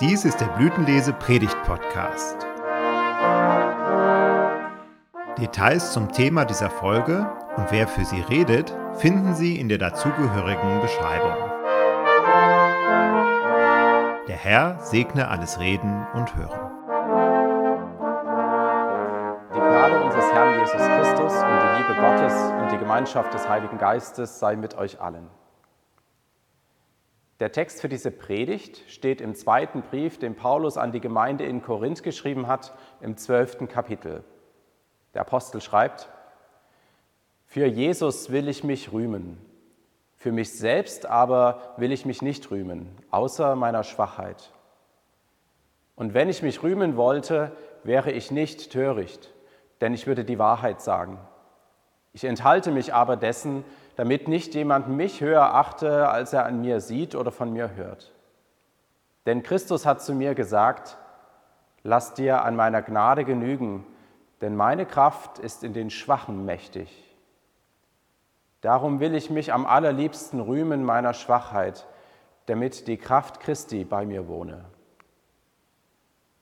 Dies ist der Blütenlese Predigt Podcast. Details zum Thema dieser Folge und wer für sie redet, finden Sie in der dazugehörigen Beschreibung. Der Herr segne alles Reden und Hören. Die Gnade unseres Herrn Jesus Christus und die Liebe Gottes und die Gemeinschaft des Heiligen Geistes sei mit euch allen. Der Text für diese Predigt steht im zweiten Brief, den Paulus an die Gemeinde in Korinth geschrieben hat, im zwölften Kapitel. Der Apostel schreibt, Für Jesus will ich mich rühmen, für mich selbst aber will ich mich nicht rühmen, außer meiner Schwachheit. Und wenn ich mich rühmen wollte, wäre ich nicht töricht, denn ich würde die Wahrheit sagen. Ich enthalte mich aber dessen, damit nicht jemand mich höher achte, als er an mir sieht oder von mir hört. Denn Christus hat zu mir gesagt, lass dir an meiner Gnade genügen, denn meine Kraft ist in den Schwachen mächtig. Darum will ich mich am allerliebsten rühmen meiner Schwachheit, damit die Kraft Christi bei mir wohne.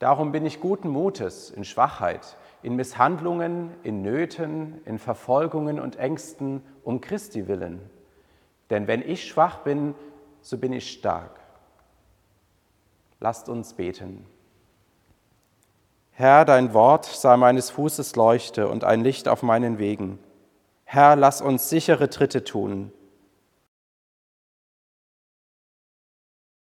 Darum bin ich guten Mutes in Schwachheit, in Misshandlungen, in Nöten, in Verfolgungen und Ängsten um Christi willen. Denn wenn ich schwach bin, so bin ich stark. Lasst uns beten. Herr, dein Wort sei meines Fußes Leuchte und ein Licht auf meinen Wegen. Herr, lass uns sichere Tritte tun,